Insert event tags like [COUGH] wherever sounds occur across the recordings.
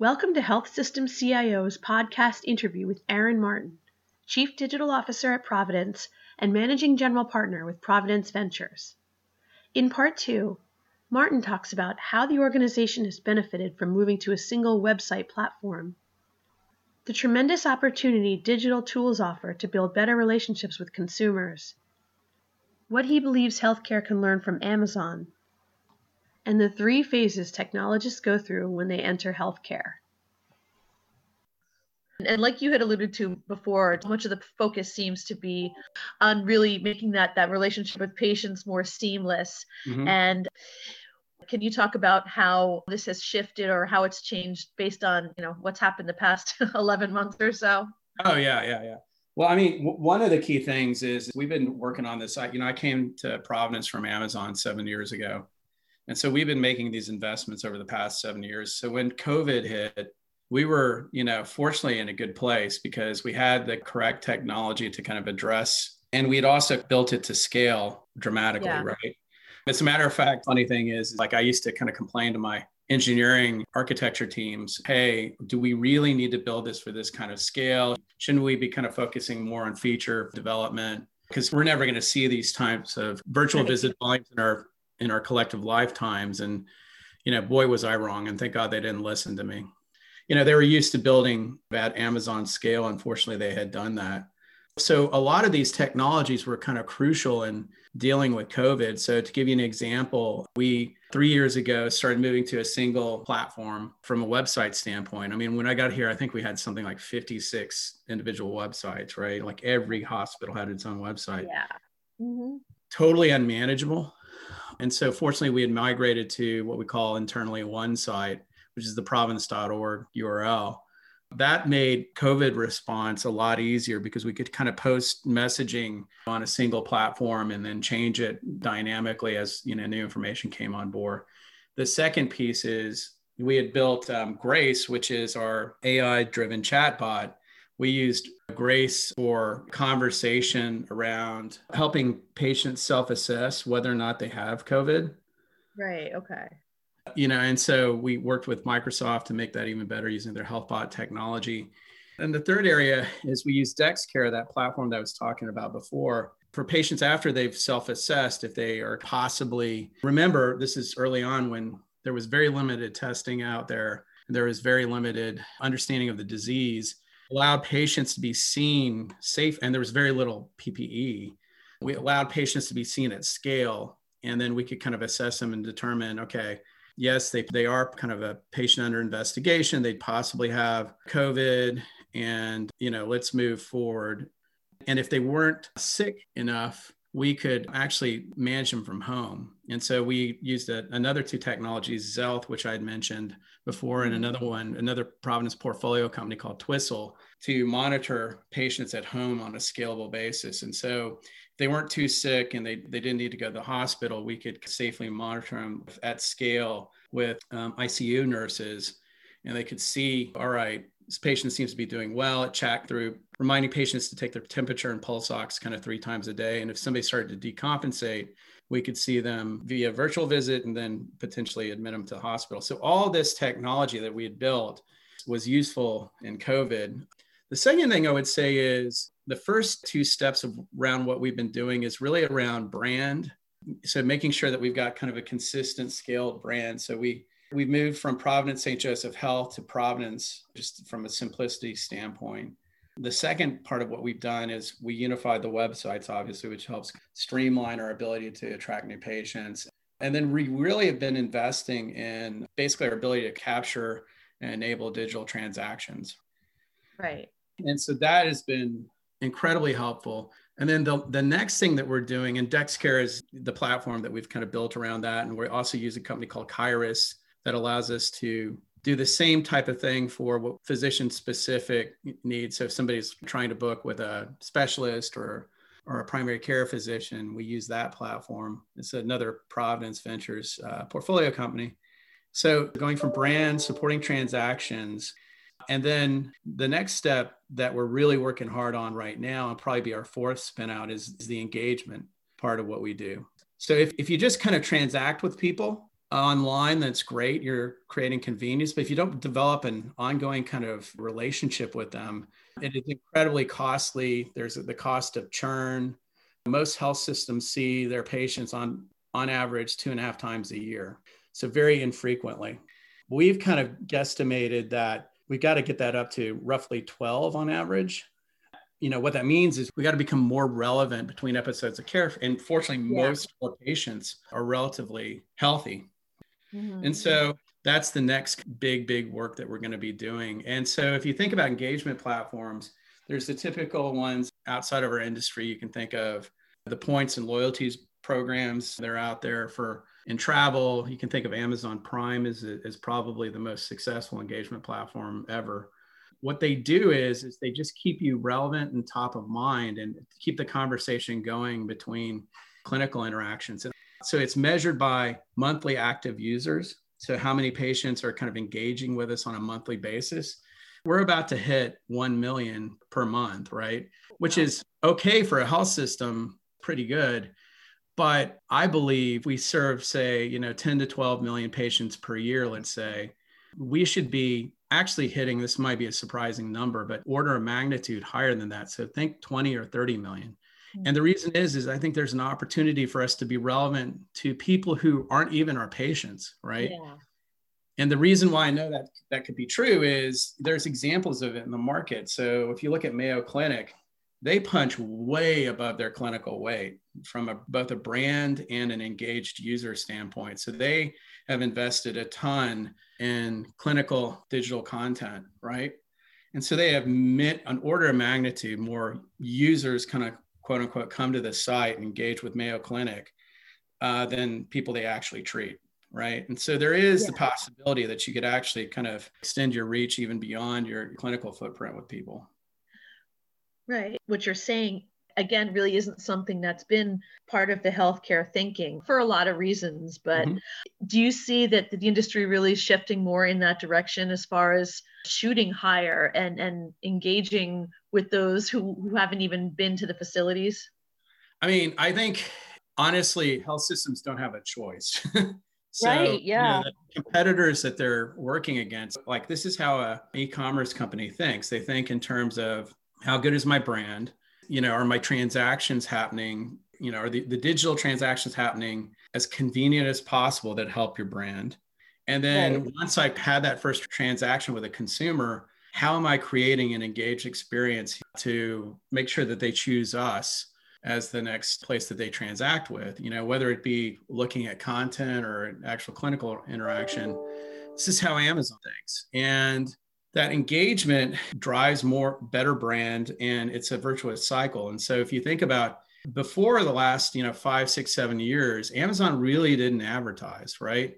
Welcome to Health System CIO's podcast interview with Aaron Martin, Chief Digital Officer at Providence and Managing General Partner with Providence Ventures. In part two, Martin talks about how the organization has benefited from moving to a single website platform, the tremendous opportunity digital tools offer to build better relationships with consumers, what he believes healthcare can learn from Amazon, and the three phases technologists go through when they enter healthcare. And like you had alluded to before, much of the focus seems to be on really making that that relationship with patients more seamless. Mm-hmm. And can you talk about how this has shifted or how it's changed based on you know what's happened the past [LAUGHS] 11 months or so? Oh yeah, yeah, yeah. Well, I mean, w- one of the key things is we've been working on this. I, you know, I came to Providence from Amazon seven years ago, and so we've been making these investments over the past seven years. So when COVID hit, we were, you know, fortunately in a good place because we had the correct technology to kind of address, and we had also built it to scale dramatically, yeah. right? As a matter of fact, funny thing is, like I used to kind of complain to my engineering architecture teams hey do we really need to build this for this kind of scale shouldn't we be kind of focusing more on feature development because we're never going to see these types of virtual visit volumes in our in our collective lifetimes. And you know boy was i wrong and thank god they didn't listen to me. You know they were used to building at amazon scale. Unfortunately they had done that. So a lot of these technologies were kind of crucial in dealing with covid. So to give you an example we three years ago started moving to a single platform from a website standpoint. I mean when i got here i think we had something like 56 individual websites right? Like every hospital had its own website. Yeah. Mm-hmm. totally unmanageable and so fortunately we had migrated to what we call internally one site which is the providence.org url that made covid response a lot easier because we could kind of post messaging on a single platform and then change it dynamically as you know new information came on board. The second piece is we had built um, grace which is our ai driven chatbot. We used grace for conversation around helping patients self-assess whether or not they have covid. Right okay. You know, and so we worked with Microsoft to make that even better using their HealthBot technology. And the third area is we use DexCare, that platform that I was talking about before, for patients after they've self-assessed if they are possibly remember this is early on when there was very limited testing out there. There was very limited understanding of the disease allowed patients to be seen safe and there was very little ppe we allowed patients to be seen at scale and then we could kind of assess them and determine okay yes, they, they are kind of a patient under investigation. They possibly have COVID and, you know, let's move forward. And if they weren't sick enough, we could actually manage them from home. And so we used a, another two technologies, Xealth, which I had mentioned before, and another one, another Providence portfolio company called Twistle to monitor patients at home on a scalable basis. And so they weren't too sick and they, they didn't need to go to the hospital, we could safely monitor them at scale with um, ICU nurses. And they could see, all right, this patient seems to be doing well at chat through reminding patients to take their temperature and pulse ox kind of three times a day. And if somebody started to decompensate, we could see them via virtual visit and then potentially admit them to the hospital. So all this technology that we had built was useful in COVID. The second thing I would say is the first two steps around what we've been doing is really around brand. So making sure that we've got kind of a consistent scaled brand. So we we've moved from Providence St. Joseph Health to Providence just from a simplicity standpoint. The second part of what we've done is we unified the websites, obviously, which helps streamline our ability to attract new patients. And then we really have been investing in basically our ability to capture and enable digital transactions. Right. And so that has been incredibly helpful. And then the, the next thing that we're doing, and DexCare is the platform that we've kind of built around that. And we also use a company called Kyruus that allows us to do the same type of thing for what physician specific needs. So if somebody's trying to book with a specialist or or a primary care physician, we use that platform. It's another Providence Ventures uh, portfolio company. So going from brand supporting transactions and then the next step that we're really working hard on right now, and probably be our fourth spin out, is, is the engagement part of what we do. So if, if you just kind of transact with people, online, that's great. You're creating convenience. But if you don't develop an ongoing kind of relationship with them, it is incredibly costly. There's the cost of churn. Most health systems see their patients on, on average two and a half times a year. So very infrequently. We've kind of guesstimated that we've got to get that up to roughly 12 on average you know what that means is we got to become more relevant between episodes of care and fortunately yeah. most patients are relatively healthy mm-hmm. and so that's the next big big work that we're going to be doing. And so if you think about engagement platforms there's the typical ones outside of our industry you can think of. The points and loyalties programs that are out there for in travel you can think of amazon prime as, is probably the most successful engagement platform ever. What they do is is they just keep you relevant and top of mind and keep the conversation going between clinical interactions. and so it's measured by monthly active users. So how many patients are kind of engaging with us on a monthly basis? We're about to hit 1 million per month right? Which is okay for a health system pretty good. But i believe we serve say you know 10 to 12 million patients per year let's say. We should be actually hitting this might be a surprising number but order of magnitude higher than that. So think 20 or 30 million. And the mm-hmm. reason is is i think there's an opportunity for us to be relevant to people who aren't even our patients right yeah. and the reason why i know that that could be true is there's examples of it in the market so if you look at mayo clinic they punch way above their clinical weight from a, both a brand and an engaged user standpoint so they have invested a ton in clinical digital content, right? And so they have met an order of magnitude more users kind of quote unquote come to the site and engage with Mayo Clinic uh, than people they actually treat, right? And so there is yeah. the possibility that you could actually kind of extend your reach even beyond your clinical footprint with people. Right. What you're saying again really isn't something that's been part of the healthcare thinking for a lot of reasons but mm-hmm. do you see that the industry really is shifting more in that direction as far as shooting higher and and engaging with those who, who haven't even been to the facilities i mean i think honestly health systems don't have a choice [LAUGHS] So, right. Yeah. You know, competitors that they're working against, like this is how a e-commerce company thinks. They think in terms of how good is my brand? you know, are my transactions happening, you know, are the, the digital transactions happening as convenient as possible that help your brand? And then right. once I've had that first transaction with a consumer, how am I creating an engaged experience to make sure that they choose us as the next place that they transact with? You know, whether it be looking at content or an actual clinical interaction. This is how Amazon thinks. And that engagement drives more better brand and it's a virtuous cycle and so if you think about before the last you know five six seven years amazon really didn't advertise right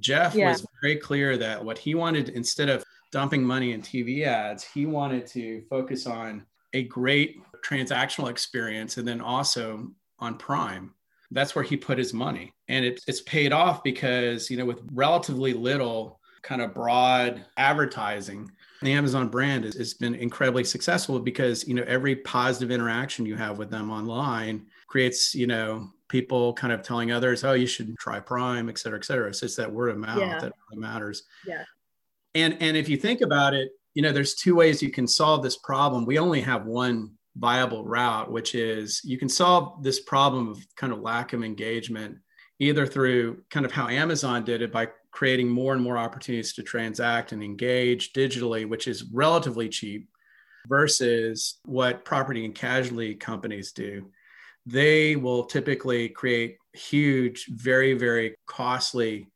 jeff yeah. was very clear that what he wanted instead of dumping money in tv ads he wanted to focus on a great transactional experience and then also on prime that's where he put his money and it, it's paid off because you know with relatively little kind of broad advertising. The Amazon brand has, has been incredibly successful because you know every positive interaction you have with them online creates you know people kind of telling others, oh, you should try Prime, et cetera, et cetera. So it's that word of mouth yeah. that really matters. Yeah. And and if you think about it, you know, there's two ways you can solve this problem. We only have one viable route, which is you can solve this problem of kind of lack of engagement either through kind of how Amazon did it by creating more and more opportunities to transact and engage digitally, which is relatively cheap, versus what property and casualty companies do. They will typically create huge, very, very costly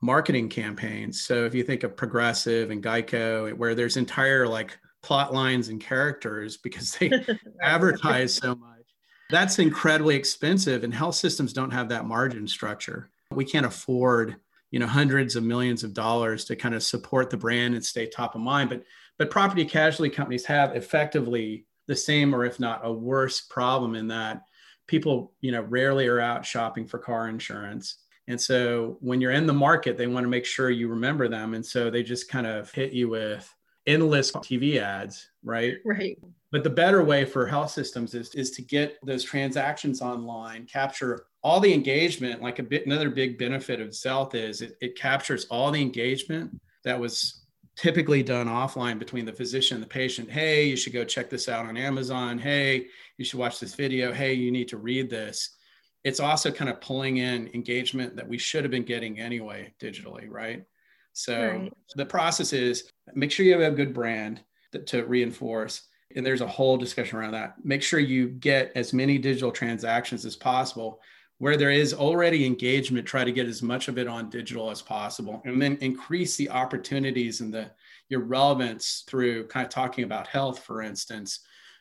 marketing campaigns. So if you think of Progressive and Geico, where there's entire like plot lines and characters because they [LAUGHS] advertise so much, that's incredibly expensive. And health systems don't have that margin structure. We can't afford you know hundreds of millions of dollars to kind of support the brand and stay top of mind but but property casualty companies have effectively the same or if not a worse problem in that people you know rarely are out shopping for car insurance and so when you're in the market they want to make sure you remember them and so they just kind of hit you with endless TV ads, right? Right. But the better way for health systems is, is to get those transactions online, capture all the engagement. Like a bit, another big benefit of Xealth is it, it captures all the engagement that was typically done offline between the physician and the patient. Hey, you should go check this out on Amazon. Hey, you should watch this video. Hey, you need to read this. It's also kind of pulling in engagement that we should have been getting anyway digitally, right? So right. the process is make sure you have a good brand that, to reinforce. And there's a whole discussion around that. Make sure you get as many digital transactions as possible. Where there is already engagement, try to get as much of it on digital as possible, and then increase the opportunities and the your relevance through kind of talking about health, for instance,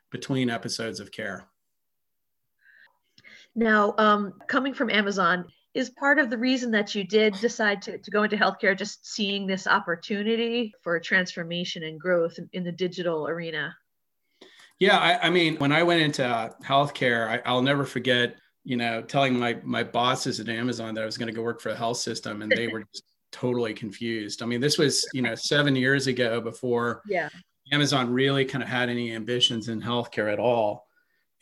between episodes of care. Now, um, coming from Amazon, is part of the reason that you did decide to, to go into healthcare just seeing this opportunity for transformation and growth in, in the digital arena? Yeah, I, I, mean, when I went into healthcare, I, will never forget, you know, telling my my bosses at Amazon that I was going to go work for a health system, and they [LAUGHS] were just totally confused. I mean, this was you know seven years ago before yeah. Amazon really kind of had any ambitions in healthcare at all.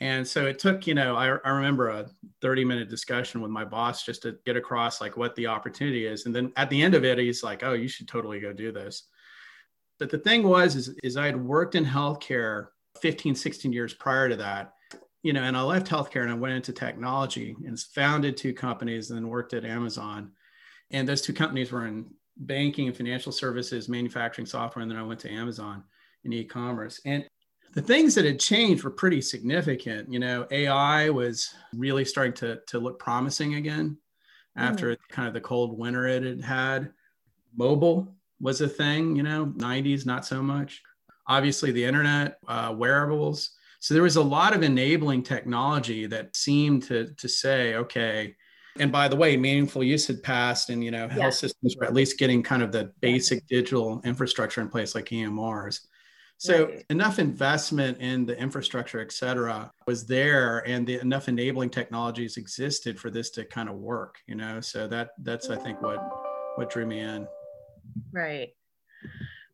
And so it took, you know, I, I remember a 30 minute discussion with my boss just to get across like what the opportunity is. And then at the end of it, he's like, oh, you should totally go do this. But the thing was, is, is I had worked in healthcare 15, 16 years prior to that, you know, and I left healthcare and I went into technology and founded two companies and then worked at Amazon. And those two companies were in banking and financial services, manufacturing software. And then I went to Amazon in e-commerce. And the things that had changed were pretty significant. You know, AI was really starting to, to look promising again after mm. kind of the cold winter it had had. Mobile was a thing, you know, 90s, not so much. Obviously, the internet, uh, wearables. So there was a lot of enabling technology that seemed to, to say, okay, and by the way, meaningful use had passed, and you know, health systems were at least getting kind of the basic digital infrastructure in place, like EMRs. So right. enough investment in the infrastructure, et cetera, was there, and the, enough enabling technologies existed for this to kind of work. You know, so that that's I think what what drew me in. Right,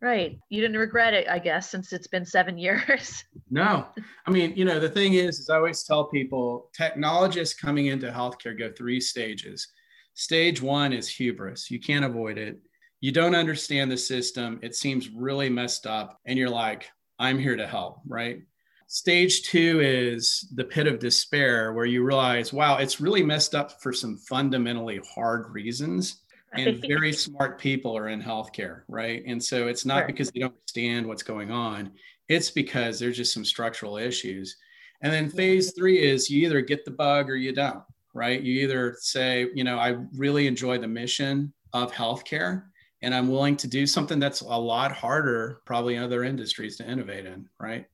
right. You didn't regret it, I guess, since it's been seven [LAUGHS] years. no, I mean, you know, the thing is, is I always tell people, technologists coming into healthcare go three stages. Stage one is hubris. You can't avoid it you don't understand the system. It seems really messed up. And you're like, I'm here to help, right? Stage two is the pit of despair, where you realize, wow, it's really messed up for some fundamentally hard reasons. And [LAUGHS] very smart people are in healthcare, right? And so it's not because they don't understand what's going on, it's because there's just some structural issues. And then phase three is you either get the bug or you don't, right? You either say, you know, I really enjoy the mission of healthcare and I'm willing to do something that's a lot harder, probably in other industries to innovate in, right?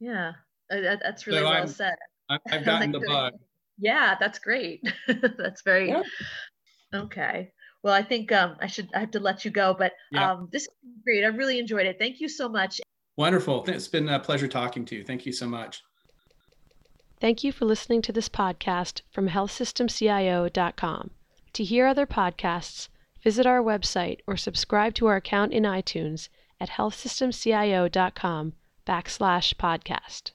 Yeah, uh, that's really so well I'm, said. I've [LAUGHS] gotten the bug. Yeah, that's great. [LAUGHS] that's very yeah. okay. Well, I think um, I should I have to let you go, but yeah. um, this is great. I really enjoyed it. Thank you so much. Wonderful. It's been a pleasure talking to you. Thank you so much. Thank you for listening to this podcast from healthsystemcio.com. To hear other podcasts, visit our website or subscribe to our account in iTunes at healthsystemcio.com backslash podcast.